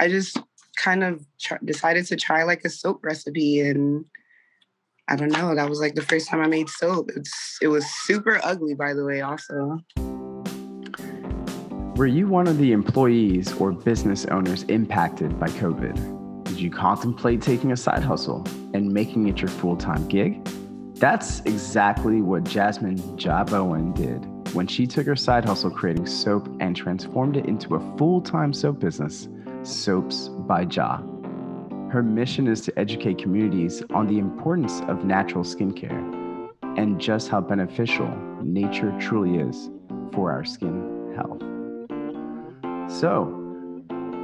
I just kind of tr- decided to try like a soap recipe and I don't know. That was like the first time I made soap. It's it was super ugly, by the way. Also, were you one of the employees or business owners impacted by COVID? Did you contemplate taking a side hustle and making it your full time gig? That's exactly what Jasmine Ja Bowen did when she took her side hustle creating soap and transformed it into a full time soap business, Soaps by Jah. Her mission is to educate communities on the importance of natural skincare and just how beneficial nature truly is for our skin health. So,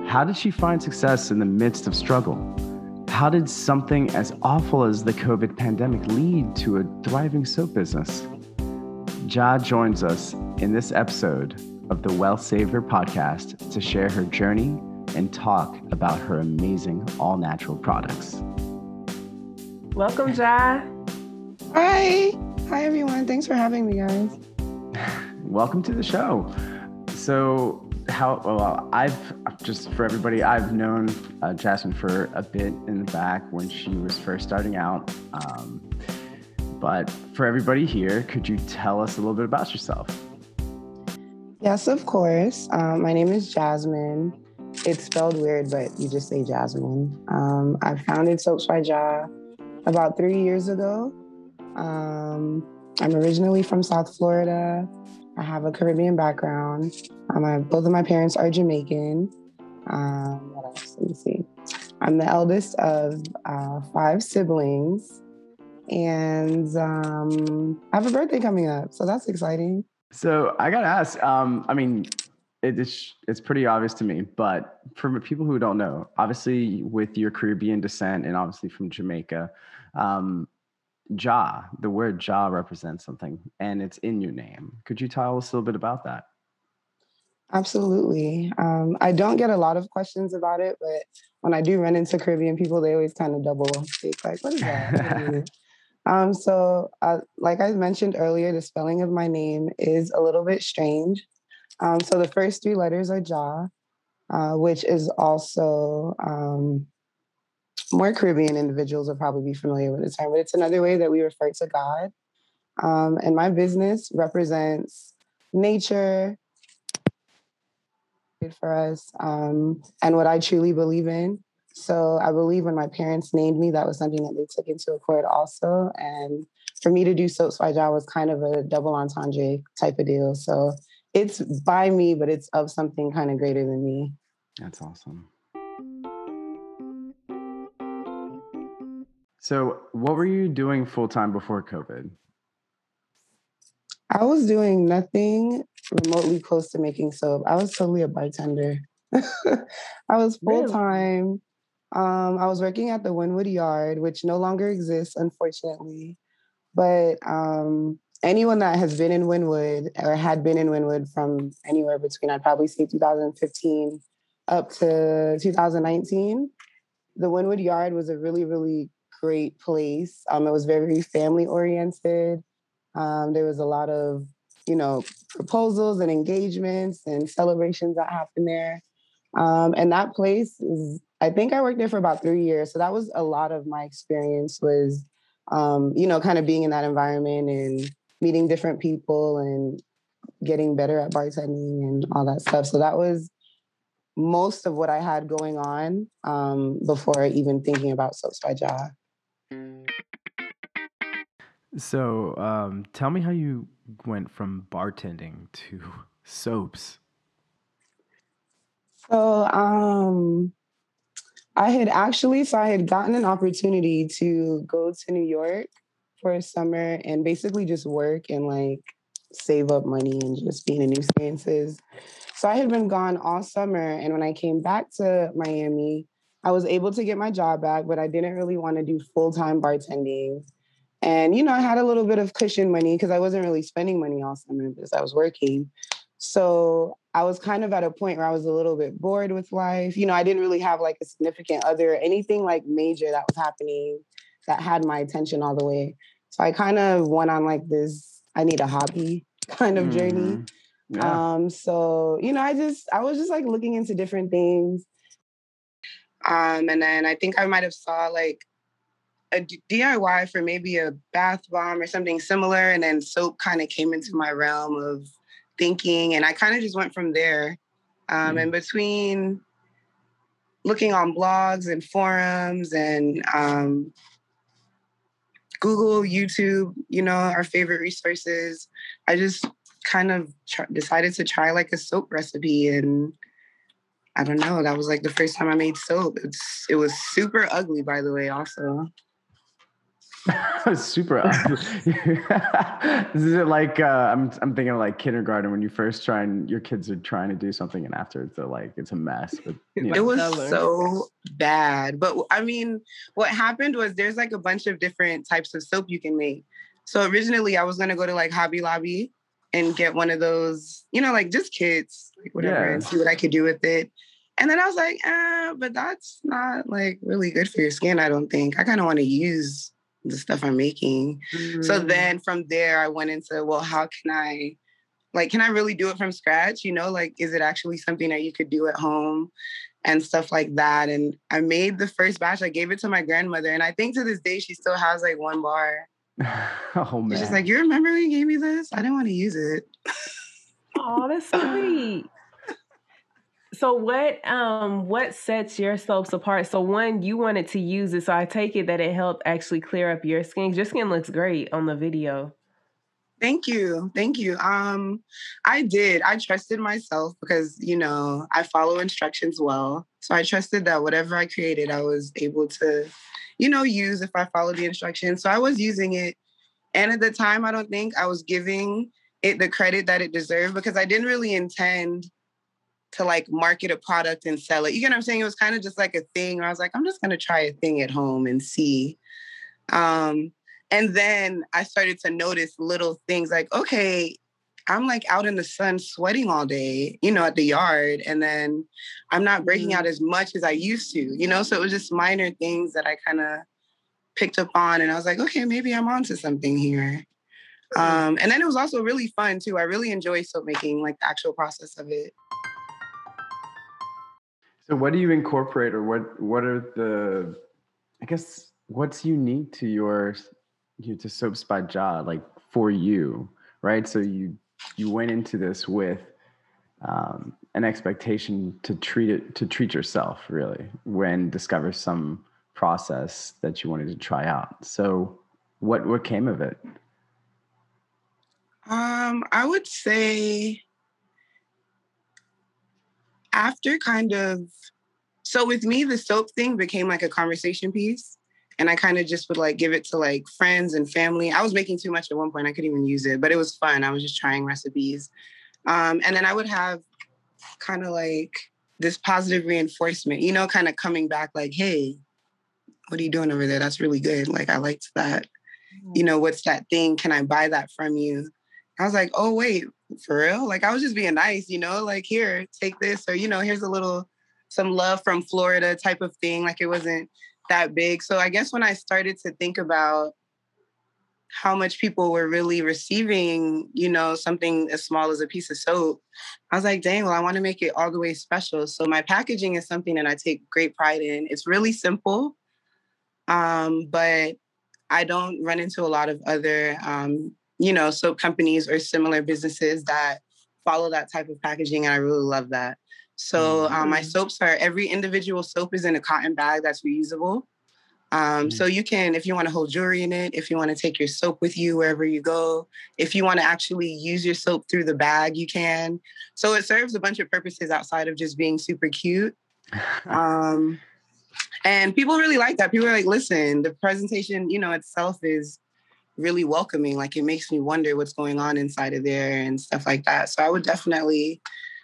how did she find success in the midst of struggle? How did something as awful as the COVID pandemic lead to a thriving soap business? Ja joins us in this episode of the Wealth Saver podcast to share her journey and talk about her amazing all natural products. Welcome, Ja. Hi. Hi, everyone. Thanks for having me, guys. Welcome to the show. So, how well I've just for everybody I've known uh, Jasmine for a bit in the back when she was first starting out. Um, but for everybody here, could you tell us a little bit about yourself? Yes, of course. Um, my name is Jasmine. It's spelled weird, but you just say Jasmine. Um, I founded Soaps by Jah about three years ago. Um, I'm originally from South Florida. I have a Caribbean background. Um, both of my parents are Jamaican. Um, what else? Let me see. I'm the eldest of uh, five siblings, and um, I have a birthday coming up, so that's exciting. So I gotta ask. Um, I mean, it's it's pretty obvious to me, but for people who don't know, obviously with your Caribbean descent and obviously from Jamaica, um, Ja, the word Ja represents something, and it's in your name. Could you tell us a little bit about that? Absolutely. Um, I don't get a lot of questions about it, but when I do run into Caribbean people, they always kind of double speak, like, "What is that?" um, so, uh, like I mentioned earlier, the spelling of my name is a little bit strange. Um, so the first three letters are Ja, uh, which is also um, more Caribbean individuals will probably be familiar with the term, but it's another way that we refer to God. Um, and my business represents nature for us um, and what I truly believe in. So I believe when my parents named me, that was something that they took into accord also. And for me to do Soaps by Jah was kind of a double entendre type of deal. So it's by me, but it's of something kind of greater than me. That's awesome. So, what were you doing full time before COVID? I was doing nothing remotely close to making soap. I was totally a bartender. I was full time. Really? Um, I was working at the Wynwood Yard, which no longer exists, unfortunately. But um, anyone that has been in Wynwood or had been in Wynwood from anywhere between, I'd probably say 2015 up to 2019, the Wynwood Yard was a really, really great place. Um, it was very family oriented. Um, there was a lot of, you know, proposals and engagements and celebrations that happened there. Um, and that place is, I think I worked there for about three years. So that was a lot of my experience was, um, you know, kind of being in that environment and meeting different people and getting better at bartending and all that stuff. So that was most of what I had going on um, before even thinking about Soaps by Jah. So um, tell me how you went from bartending to soaps. So um, I had actually, so I had gotten an opportunity to go to New York for a summer and basically just work and like save up money and just be in new experiences. So I had been gone all summer. And when I came back to Miami, I was able to get my job back, but I didn't really want to do full time bartending. And, you know, I had a little bit of cushion money because I wasn't really spending money all summer because I was working. So I was kind of at a point where I was a little bit bored with life. You know, I didn't really have like a significant other, anything like major that was happening that had my attention all the way. So I kind of went on like this I need a hobby kind of mm-hmm. journey. Yeah. Um, so, you know, I just I was just like looking into different things. Um, and then I think I might have saw like a DIY for maybe a bath bomb or something similar. And then soap kind of came into my realm of thinking. And I kind of just went from there. Um, mm. And between looking on blogs and forums and um, Google, YouTube, you know, our favorite resources, I just kind of tr- decided to try like a soap recipe and I don't know. That was like the first time I made soap. It's it was super ugly, by the way. Also, super ugly. Is it like uh, I'm? I'm thinking of like kindergarten when you first try and your kids are trying to do something and after it's like it's a mess. But you know. it was so bad. But I mean, what happened was there's like a bunch of different types of soap you can make. So originally, I was gonna go to like Hobby Lobby and get one of those, you know, like just kids, like whatever, yeah. and see what I could do with it. And then I was like, eh, but that's not like really good for your skin, I don't think. I kind of want to use the stuff I'm making. Mm-hmm. So then from there, I went into, well, how can I, like, can I really do it from scratch? You know, like, is it actually something that you could do at home and stuff like that? And I made the first batch, I gave it to my grandmother. And I think to this day, she still has like one bar. oh, man. She's just like, you remember when you gave me this? I didn't want to use it. oh, that's sweet. So what um what sets your soaps apart? So one, you wanted to use it, so I take it that it helped actually clear up your skin. Your skin looks great on the video. Thank you. Thank you. Um I did. I trusted myself because, you know, I follow instructions well. So I trusted that whatever I created, I was able to, you know, use if I followed the instructions. So I was using it. And at the time, I don't think I was giving it the credit that it deserved because I didn't really intend to like market a product and sell it. You get what I'm saying? It was kind of just like a thing where I was like, I'm just gonna try a thing at home and see. Um, and then I started to notice little things like, okay, I'm like out in the sun sweating all day, you know, at the yard. And then I'm not breaking mm-hmm. out as much as I used to, you know? So it was just minor things that I kind of picked up on. And I was like, okay, maybe I'm onto something here. Mm-hmm. Um, and then it was also really fun too. I really enjoy soap making, like the actual process of it. So what do you incorporate or what what are the I guess what's unique to your you to Soaps by Jah like for you, right? So you you went into this with um, an expectation to treat it to treat yourself really when discover some process that you wanted to try out. So what what came of it? Um, I would say after kind of so with me the soap thing became like a conversation piece and i kind of just would like give it to like friends and family. I was making too much at one point i couldn't even use it but it was fun i was just trying recipes. Um, and then i would have kind of like this positive reinforcement you know kind of coming back like hey what are you doing over there? That's really good like i liked that. You know what's that thing? Can i buy that from you? I was like oh wait for real? Like I was just being nice, you know, like here, take this, or you know, here's a little some love from Florida type of thing. Like it wasn't that big. So I guess when I started to think about how much people were really receiving, you know, something as small as a piece of soap, I was like, dang, well, I want to make it all the way special. So my packaging is something that I take great pride in. It's really simple, um, but I don't run into a lot of other um, you know, soap companies or similar businesses that follow that type of packaging. And I really love that. So um, my mm-hmm. soaps are every individual soap is in a cotton bag that's reusable. Um, so mm-hmm. you can, if you want to hold jewelry in it, if you want to take your soap with you wherever you go, if you want to actually use your soap through the bag, you can. So it serves a bunch of purposes outside of just being super cute. um, and people really like that. People are like, listen, the presentation, you know, itself is really welcoming. Like it makes me wonder what's going on inside of there and stuff like that. So I would definitely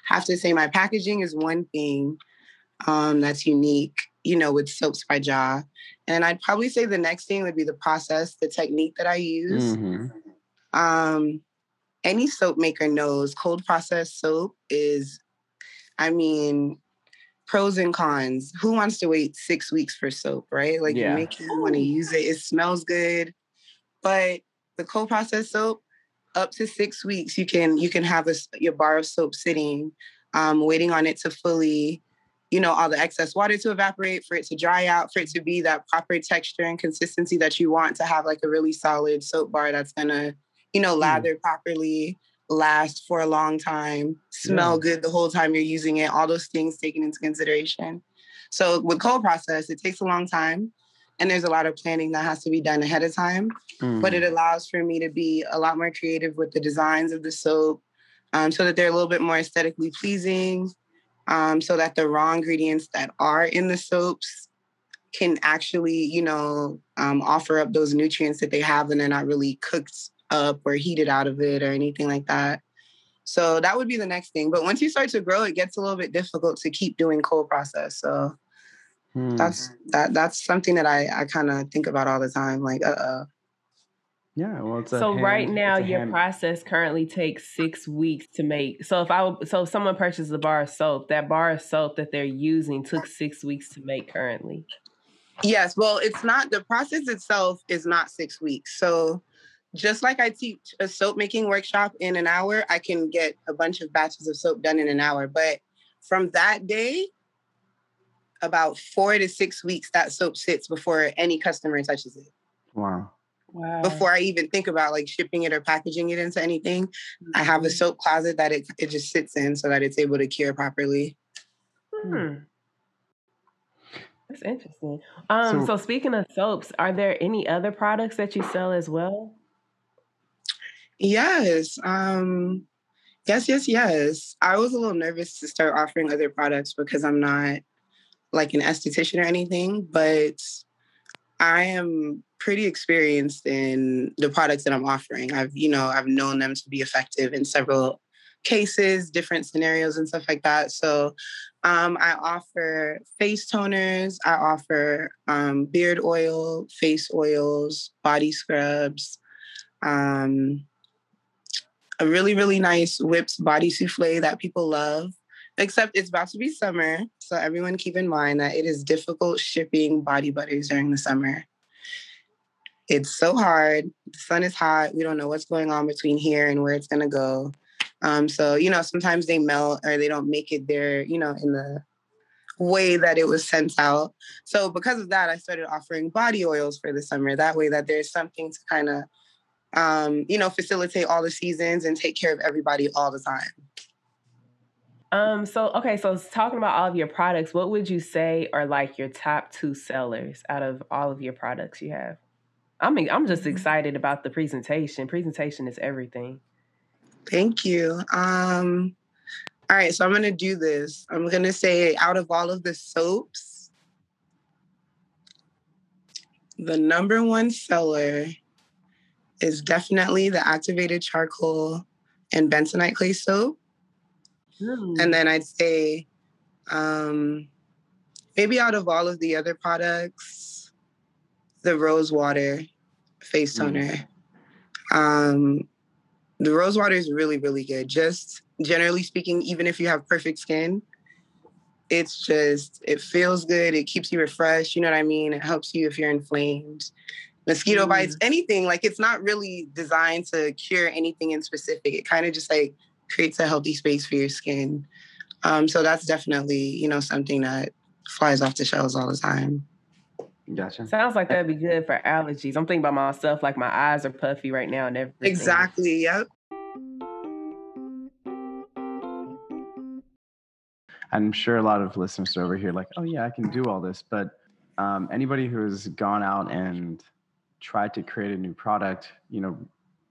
have to say my packaging is one thing um, that's unique, you know, with Soaps by Jah. And I'd probably say the next thing would be the process, the technique that I use. Mm-hmm. Um, any soap maker knows cold process soap is, I mean, pros and cons. Who wants to wait six weeks for soap, right? Like yeah. you make you want to use it. It smells good. But the cold process soap, up to six weeks, you can you can have a, your bar of soap sitting, um, waiting on it to fully, you know, all the excess water to evaporate, for it to dry out, for it to be that proper texture and consistency that you want to have like a really solid soap bar that's gonna, you know, hmm. lather mm. properly, last for a long time, smell yeah. good the whole time you're using it, all those things taken into consideration. So with cold process, it takes a long time and there's a lot of planning that has to be done ahead of time. Mm. But it allows for me to be a lot more creative with the designs of the soap um, so that they're a little bit more aesthetically pleasing um, so that the raw ingredients that are in the soaps can actually, you know, um, offer up those nutrients that they have and they're not really cooked up or heated out of it or anything like that. So that would be the next thing. But once you start to grow, it gets a little bit difficult to keep doing cold process. So hmm. that's that that's something that I, I kind of think about all the time. Like, uh oh, yeah, well, so hand, right now your hand. process currently takes six weeks to make. So if I so if someone purchases a bar of soap, that bar of soap that they're using took six weeks to make currently. Yes, well, it's not the process itself is not six weeks. So just like I teach a soap making workshop in an hour, I can get a bunch of batches of soap done in an hour. But from that day, about four to six weeks that soap sits before any customer touches it. Wow. Wow. Before I even think about like shipping it or packaging it into anything, mm-hmm. I have a mm-hmm. soap closet that it, it just sits in so that it's able to cure properly. Hmm. That's interesting. Um, so, so speaking of soaps, are there any other products that you sell as well? Yes. Um, yes, yes, yes. I was a little nervous to start offering other products because I'm not like an esthetician or anything, but I am pretty experienced in the products that I'm offering. I've, you know, I've known them to be effective in several cases, different scenarios, and stuff like that. So um, I offer face toners, I offer um, beard oil, face oils, body scrubs, um, a really, really nice whipped body souffle that people love. Except it's about to be summer. So everyone keep in mind that it is difficult shipping body butters during the summer. It's so hard. The sun is hot. We don't know what's going on between here and where it's going to go. Um, so, you know, sometimes they melt or they don't make it there, you know, in the way that it was sent out. So, because of that, I started offering body oils for the summer. That way, that there's something to kind of, um, you know, facilitate all the seasons and take care of everybody all the time. Um, so okay, so talking about all of your products, what would you say are like your top two sellers out of all of your products you have? I mean, I'm just mm-hmm. excited about the presentation. Presentation is everything. Thank you. Um, all right, so I'm gonna do this. I'm gonna say out of all of the soaps, the number one seller is definitely the activated charcoal and bentonite clay soap. Mm. And then I'd say um, maybe out of all of the other products, the rose water face mm. toner. Mm. Um, the rose water is really, really good. Just generally speaking, even if you have perfect skin, it's just, it feels good. It keeps you refreshed. You know what I mean? It helps you if you're inflamed. Mosquito mm. bites, anything. Like it's not really designed to cure anything in specific. It kind of just like creates a healthy space for your skin. Um, so that's definitely, you know, something that flies off the shelves all the time. Gotcha. Sounds like that'd be good for allergies. I'm thinking about myself, like my eyes are puffy right now and everything. Exactly. Yep. I'm sure a lot of listeners are over here like, oh yeah, I can do all this. But um, anybody who has gone out and tried to create a new product, you know,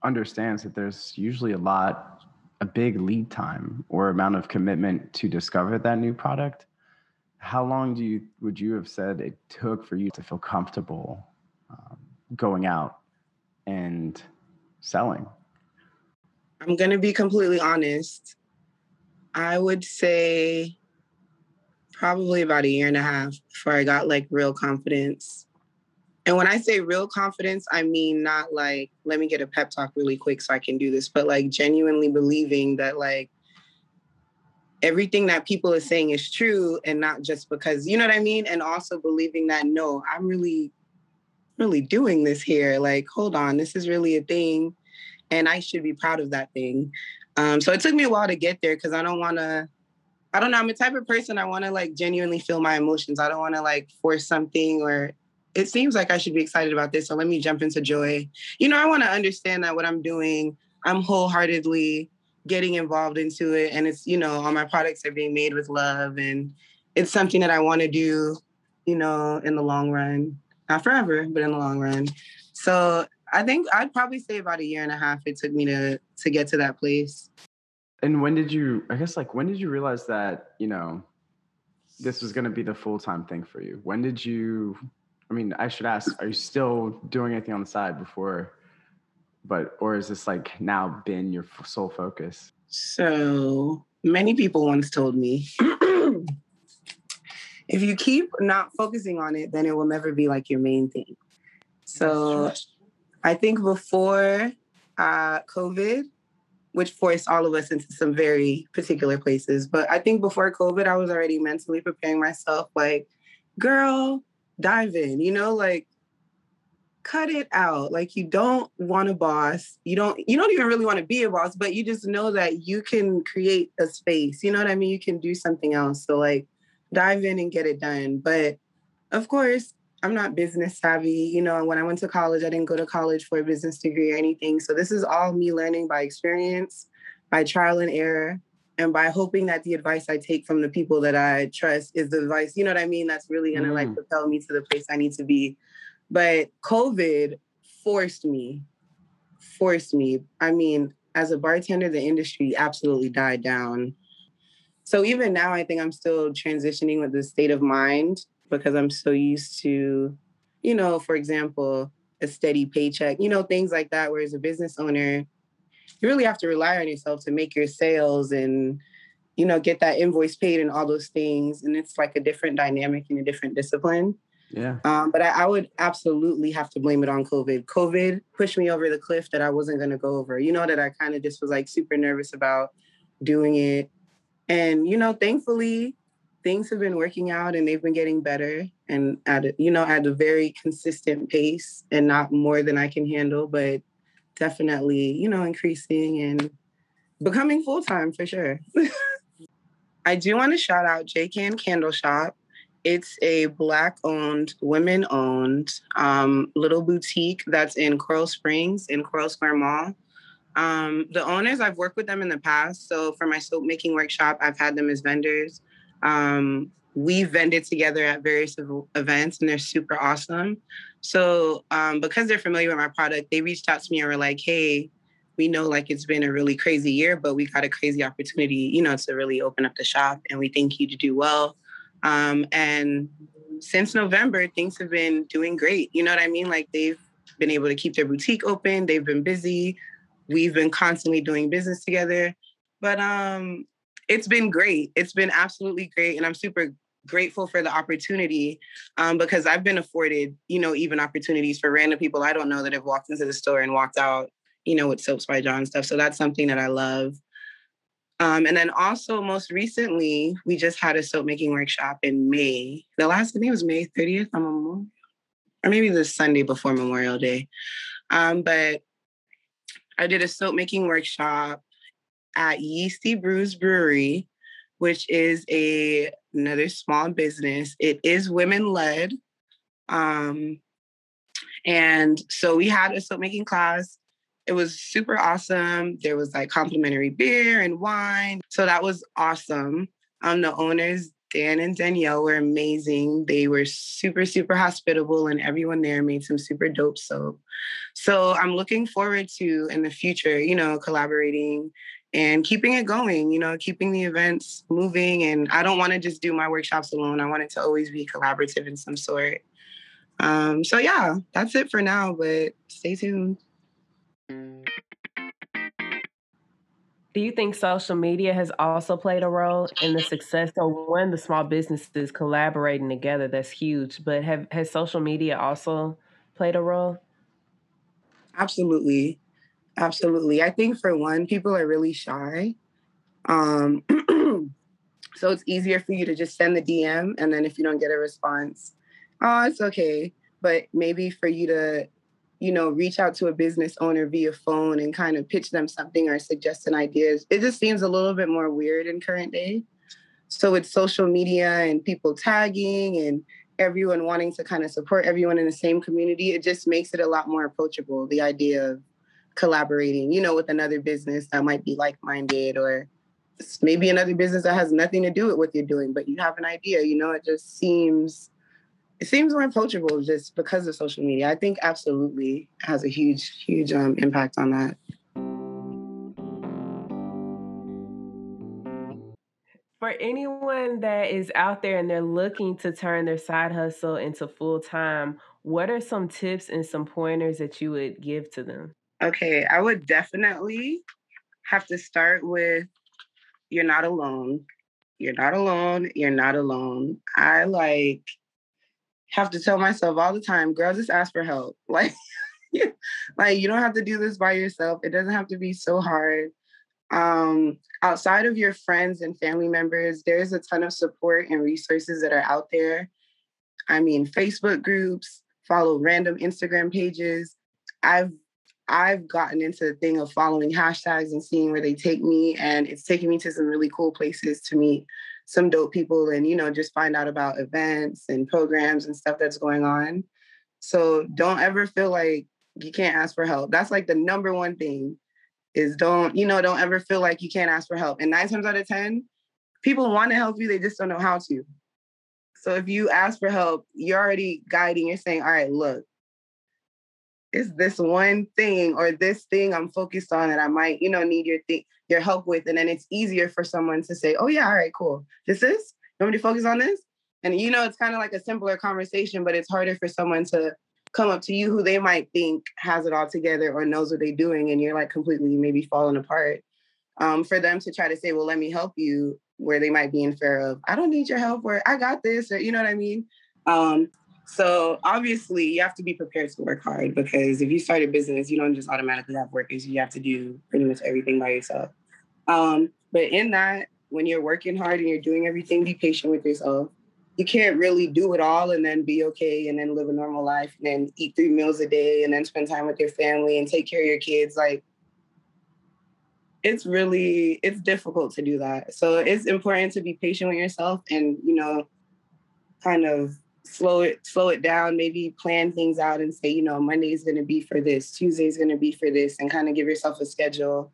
understands that there's usually a lot, a big lead time or amount of commitment to discover that new product how long do you would you have said it took for you to feel comfortable um, going out and selling? I'm going to be completely honest. I would say probably about a year and a half before I got like real confidence. And when I say real confidence, I mean not like, let me get a pep talk really quick so I can do this, but like genuinely believing that like everything that people are saying is true and not just because you know what i mean and also believing that no i'm really really doing this here like hold on this is really a thing and i should be proud of that thing um, so it took me a while to get there because i don't want to I don't know. I'm a type of person I want to like genuinely feel my emotions. I don't want to like force something or it seems like I should be excited about this. So let me jump into joy. You know, I want to understand that what I'm doing, I'm wholeheartedly getting involved into it. And it's, you know, all my products are being made with love. And it's something that I want to do, you know, in the long run. Not forever, but in the long run. So I think I'd probably say about a year and a half it took me to to get to that place. And when did you? I guess like when did you realize that you know this was going to be the full time thing for you? When did you? I mean, I should ask: Are you still doing anything on the side before? But or is this like now been your sole focus? So many people once told me. if you keep not focusing on it, then it will never be like your main thing. So I think before uh, COVID, which forced all of us into some very particular places, but I think before COVID, I was already mentally preparing myself like, girl, dive in, you know, like cut it out. Like you don't want a boss. You don't you don't even really want to be a boss, but you just know that you can create a space. You know what I mean? You can do something else. So like dive in and get it done. But of course, I'm not business savvy. You know, when I went to college, I didn't go to college for a business degree or anything. So this is all me learning by experience, by trial and error, and by hoping that the advice I take from the people that I trust is the advice, you know what I mean? That's really gonna mm. like propel me to the place I need to be. But COVID forced me, forced me. I mean, as a bartender, the industry absolutely died down. So even now, I think I'm still transitioning with the state of mind because I'm so used to, you know, for example, a steady paycheck, you know, things like that. Whereas a business owner, you really have to rely on yourself to make your sales and, you know, get that invoice paid and all those things. And it's like a different dynamic and a different discipline. Yeah. Um, but I, I, would absolutely have to blame it on COVID. COVID pushed me over the cliff that I wasn't going to go over. You know, that I kind of just was like super nervous about doing it. And, you know, thankfully, things have been working out and they've been getting better and at a, you know at a very consistent pace and not more than I can handle, but definitely you know increasing and becoming full time for sure. I do want to shout out J JCan Candle Shop. It's a black owned, women owned um, little boutique that's in Coral Springs in Coral Square Mall. Um, the owners, I've worked with them in the past. So for my soap making workshop, I've had them as vendors. Um, we've vended together at various events and they're super awesome. So um, because they're familiar with my product, they reached out to me and were like, hey, we know like it's been a really crazy year, but we got a crazy opportunity, you know, to really open up the shop and we think you to do well. Um, and since November, things have been doing great. You know what I mean? Like they've been able to keep their boutique open. They've been busy. We've been constantly doing business together. But um, it's been great. It's been absolutely great. And I'm super grateful for the opportunity um, because I've been afforded, you know, even opportunities for random people I don't know that have walked into the store and walked out, you know, with Soaps by Jah stuff. So that's something that I love. Um, and then also, most recently, we just had a soap making workshop in May. The last, it was May 30th, or maybe the Sunday before Memorial Day. Um, but I did a soap making workshop at Yeasty Brews Brewery, which is a another small business. It is women led. Um, and so we had a soap making class. It was super awesome. There was like complimentary beer and wine. So that was awesome. Um, the owners, Dan and Danielle, were amazing. They were super, super hospitable, and everyone there made some super dope soap. So I'm looking forward to in the future, you know, collaborating and keeping it going, you know, keeping the events moving. And I don't want to just do my workshops alone. I want it to always be collaborative in some sort. Um, so yeah, that's it for now, but stay tuned. Do you think social media has also played a role in the success of when the small businesses collaborating together? That's huge. But have has social media also played a role? Absolutely. Absolutely. I think for one, people are really shy. Um, so it's easier for you to just send the DM and then if you don't get a response, oh, it's okay. But maybe for you to, you know, reach out to a business owner via phone and kind of pitch them something or suggest an idea, it just seems a little bit more weird in current day. So with social media and people tagging and everyone wanting to kind of support everyone in the same community, it just makes it a lot more approachable. The idea of collaborating, you know, with another business that might be like minded or maybe another business that has nothing to do with what you're doing, but you have an idea, you know, it just seems it seems more approachable just because of social media. I think absolutely has a huge, huge um, impact on that. For anyone that is out there and they're looking to turn their side hustle into full time, what are some tips and some pointers that you would give to them? Okay, I would definitely have to start with you're not alone. You're not alone. You're not alone. I like have to tell myself all the time, girl, just ask for help. Like, like you don't have to do this by yourself. It doesn't have to be so hard. Um, outside of your friends and family members, there's a ton of support and resources that are out there. I mean, Facebook groups, follow random Instagram pages. I've I've gotten into the thing of following hashtags and seeing where they take me, and it's taking me to some really cool places to meet some dope people and you know just find out about events and programs and stuff that's going on. So don't ever feel like you can't ask for help. That's like the number one thing is don't you know don't ever feel like you can't ask for help. And nine times out of ten, people want to help you, they just don't know how to. So if you ask for help, you're already guiding. You're saying, all right, look, is this one thing or this thing I'm focused on that I might, you know, need your thing, your help with. And then it's easier for someone to say, oh yeah, all right, cool. This is, you want me to focus on this? And you know, it's kind of like a simpler conversation, but it's harder for someone to come up to you who they might think has it all together or knows what they're doing, and you're like completely maybe falling apart. Um, for them to try to say, well, let me help you, where they might be in fear of, I don't need your help, or I got this, or you know what I mean? Um, so obviously, you have to be prepared to work hard because if you start a business, you don't just automatically have workers. You have to do pretty much everything by yourself. Um, but in that, when you're working hard and you're doing everything, be patient with yourself. You can't really do it all and then be okay and then live a normal life and then eat three meals a day and then spend time with your family and take care of your kids. Like it's really it's difficult to do that. So it's important to be patient with yourself and you know, kind of slow it slow it down maybe plan things out and say you know monday is going to be for this tuesday is going to be for this and kind of give yourself a schedule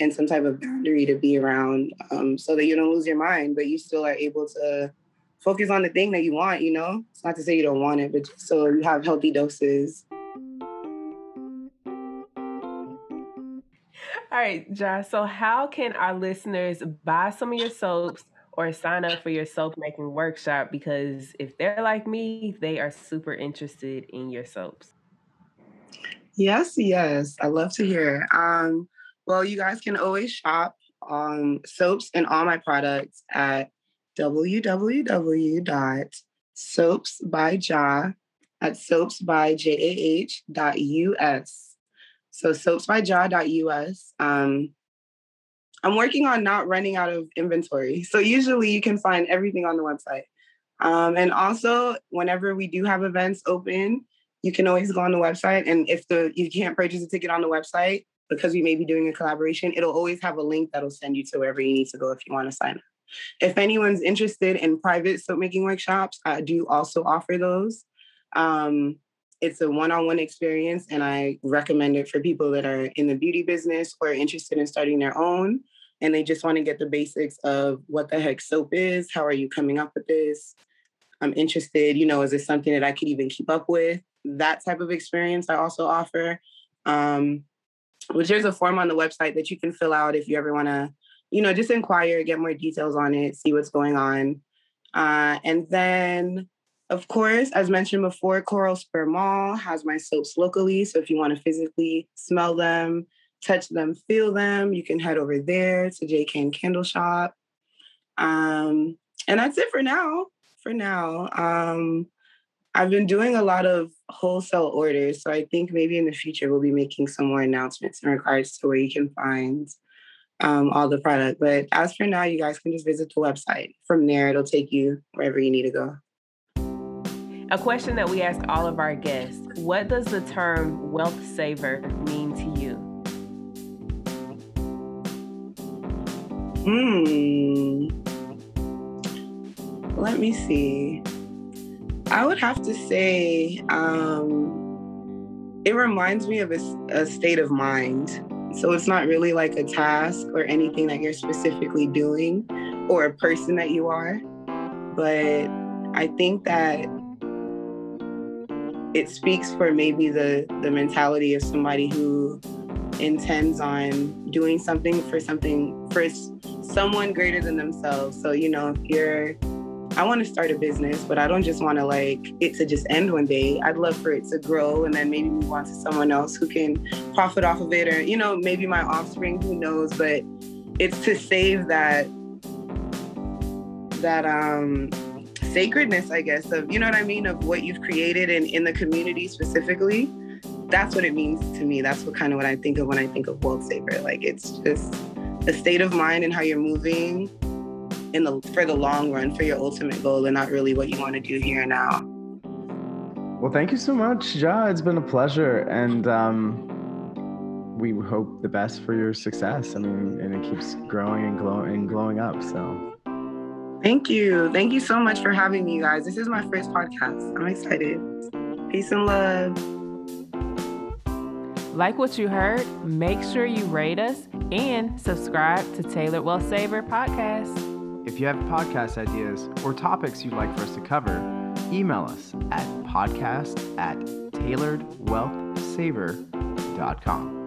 and some type of boundary to be around um, so that you don't lose your mind but you still are able to focus on the thing that you want you know? It's not to say you don't want it but just so you have healthy doses. All right josh so how can our listeners buy some of your soaps or sign up for your soap making workshop because if they're like me, they are super interested in your soaps. Yes, yes. I love to hear. Um, well, you guys can always shop um, soaps and all my products at www.soapsbyjah at soapsbyjah.us. So soapsbyjah.us. Um, I'm working on not running out of inventory. So usually you can find everything on the website. Um, and also, whenever we do have events open, you can always go on the website. And if the you can't purchase a ticket on the website because we may be doing a collaboration, it'll always have a link that'll send you to wherever you need to go if you want to sign up. If anyone's interested in private soap making workshops, I do also offer those. Um, it's a one-on-one experience, and I recommend it for people that are in the beauty business or interested in starting their own and they just want to get the basics of what the heck soap is. How are you coming up with this? I'm interested, you know, is this something that I could even keep up with? That type of experience I also offer. Um, which there's a form on the website that you can fill out if you ever want to, you know, just inquire, get more details on it, see what's going on. Uh, and then, of course, as mentioned before, Coral Square Mall has my soaps locally. So if you want to physically smell them, touch them, feel them, you can head over there to J Can Candle Shop. Um, and that's it for now. For now, um, I've been doing a lot of wholesale orders, so I think maybe in the future we'll be making some more announcements in regards to where you can find um, all the product. But as for now, you guys can just visit the website. From there, it'll take you wherever you need to go. A question that we ask all of our guests What does the term wealth saver mean to you? Hmm. let me see. I would have to say um, it reminds me of a, a state of mind. So it's not really like a task or anything that you're specifically doing or a person that you are. But I think that it speaks for maybe the the mentality of somebody who intends on doing something for something for someone greater than themselves. So, you know, if you're I want to start a business, but I don't just want to like it to just end one day. I'd love for it to grow and then maybe move on to someone else who can profit off of it or, you know, maybe my offspring, who knows, but it's to save that that um sacredness, I guess, of you know what I mean, of what you've created and in the community specifically. That's what it means to me. That's what kind of what I think of when I think of Wealth Saver. Like it's just a state of mind and how you're moving in the for the long run for your ultimate goal and not really what you want to do here and now. Well, thank you so much, Ja. It's been a pleasure, and um, we hope the best for your success. I mean, and it keeps growing and glowing and glowing up. So. Thank you. Thank you so much for having me, guys. This is my first podcast. I'm excited. Peace and love. Like what you heard, make sure you rate us and subscribe to Tailored Wealth Saver Podcast. If you have podcast ideas or topics you'd like for us to cover, email us at podcast at tailoredwealthsaver.com.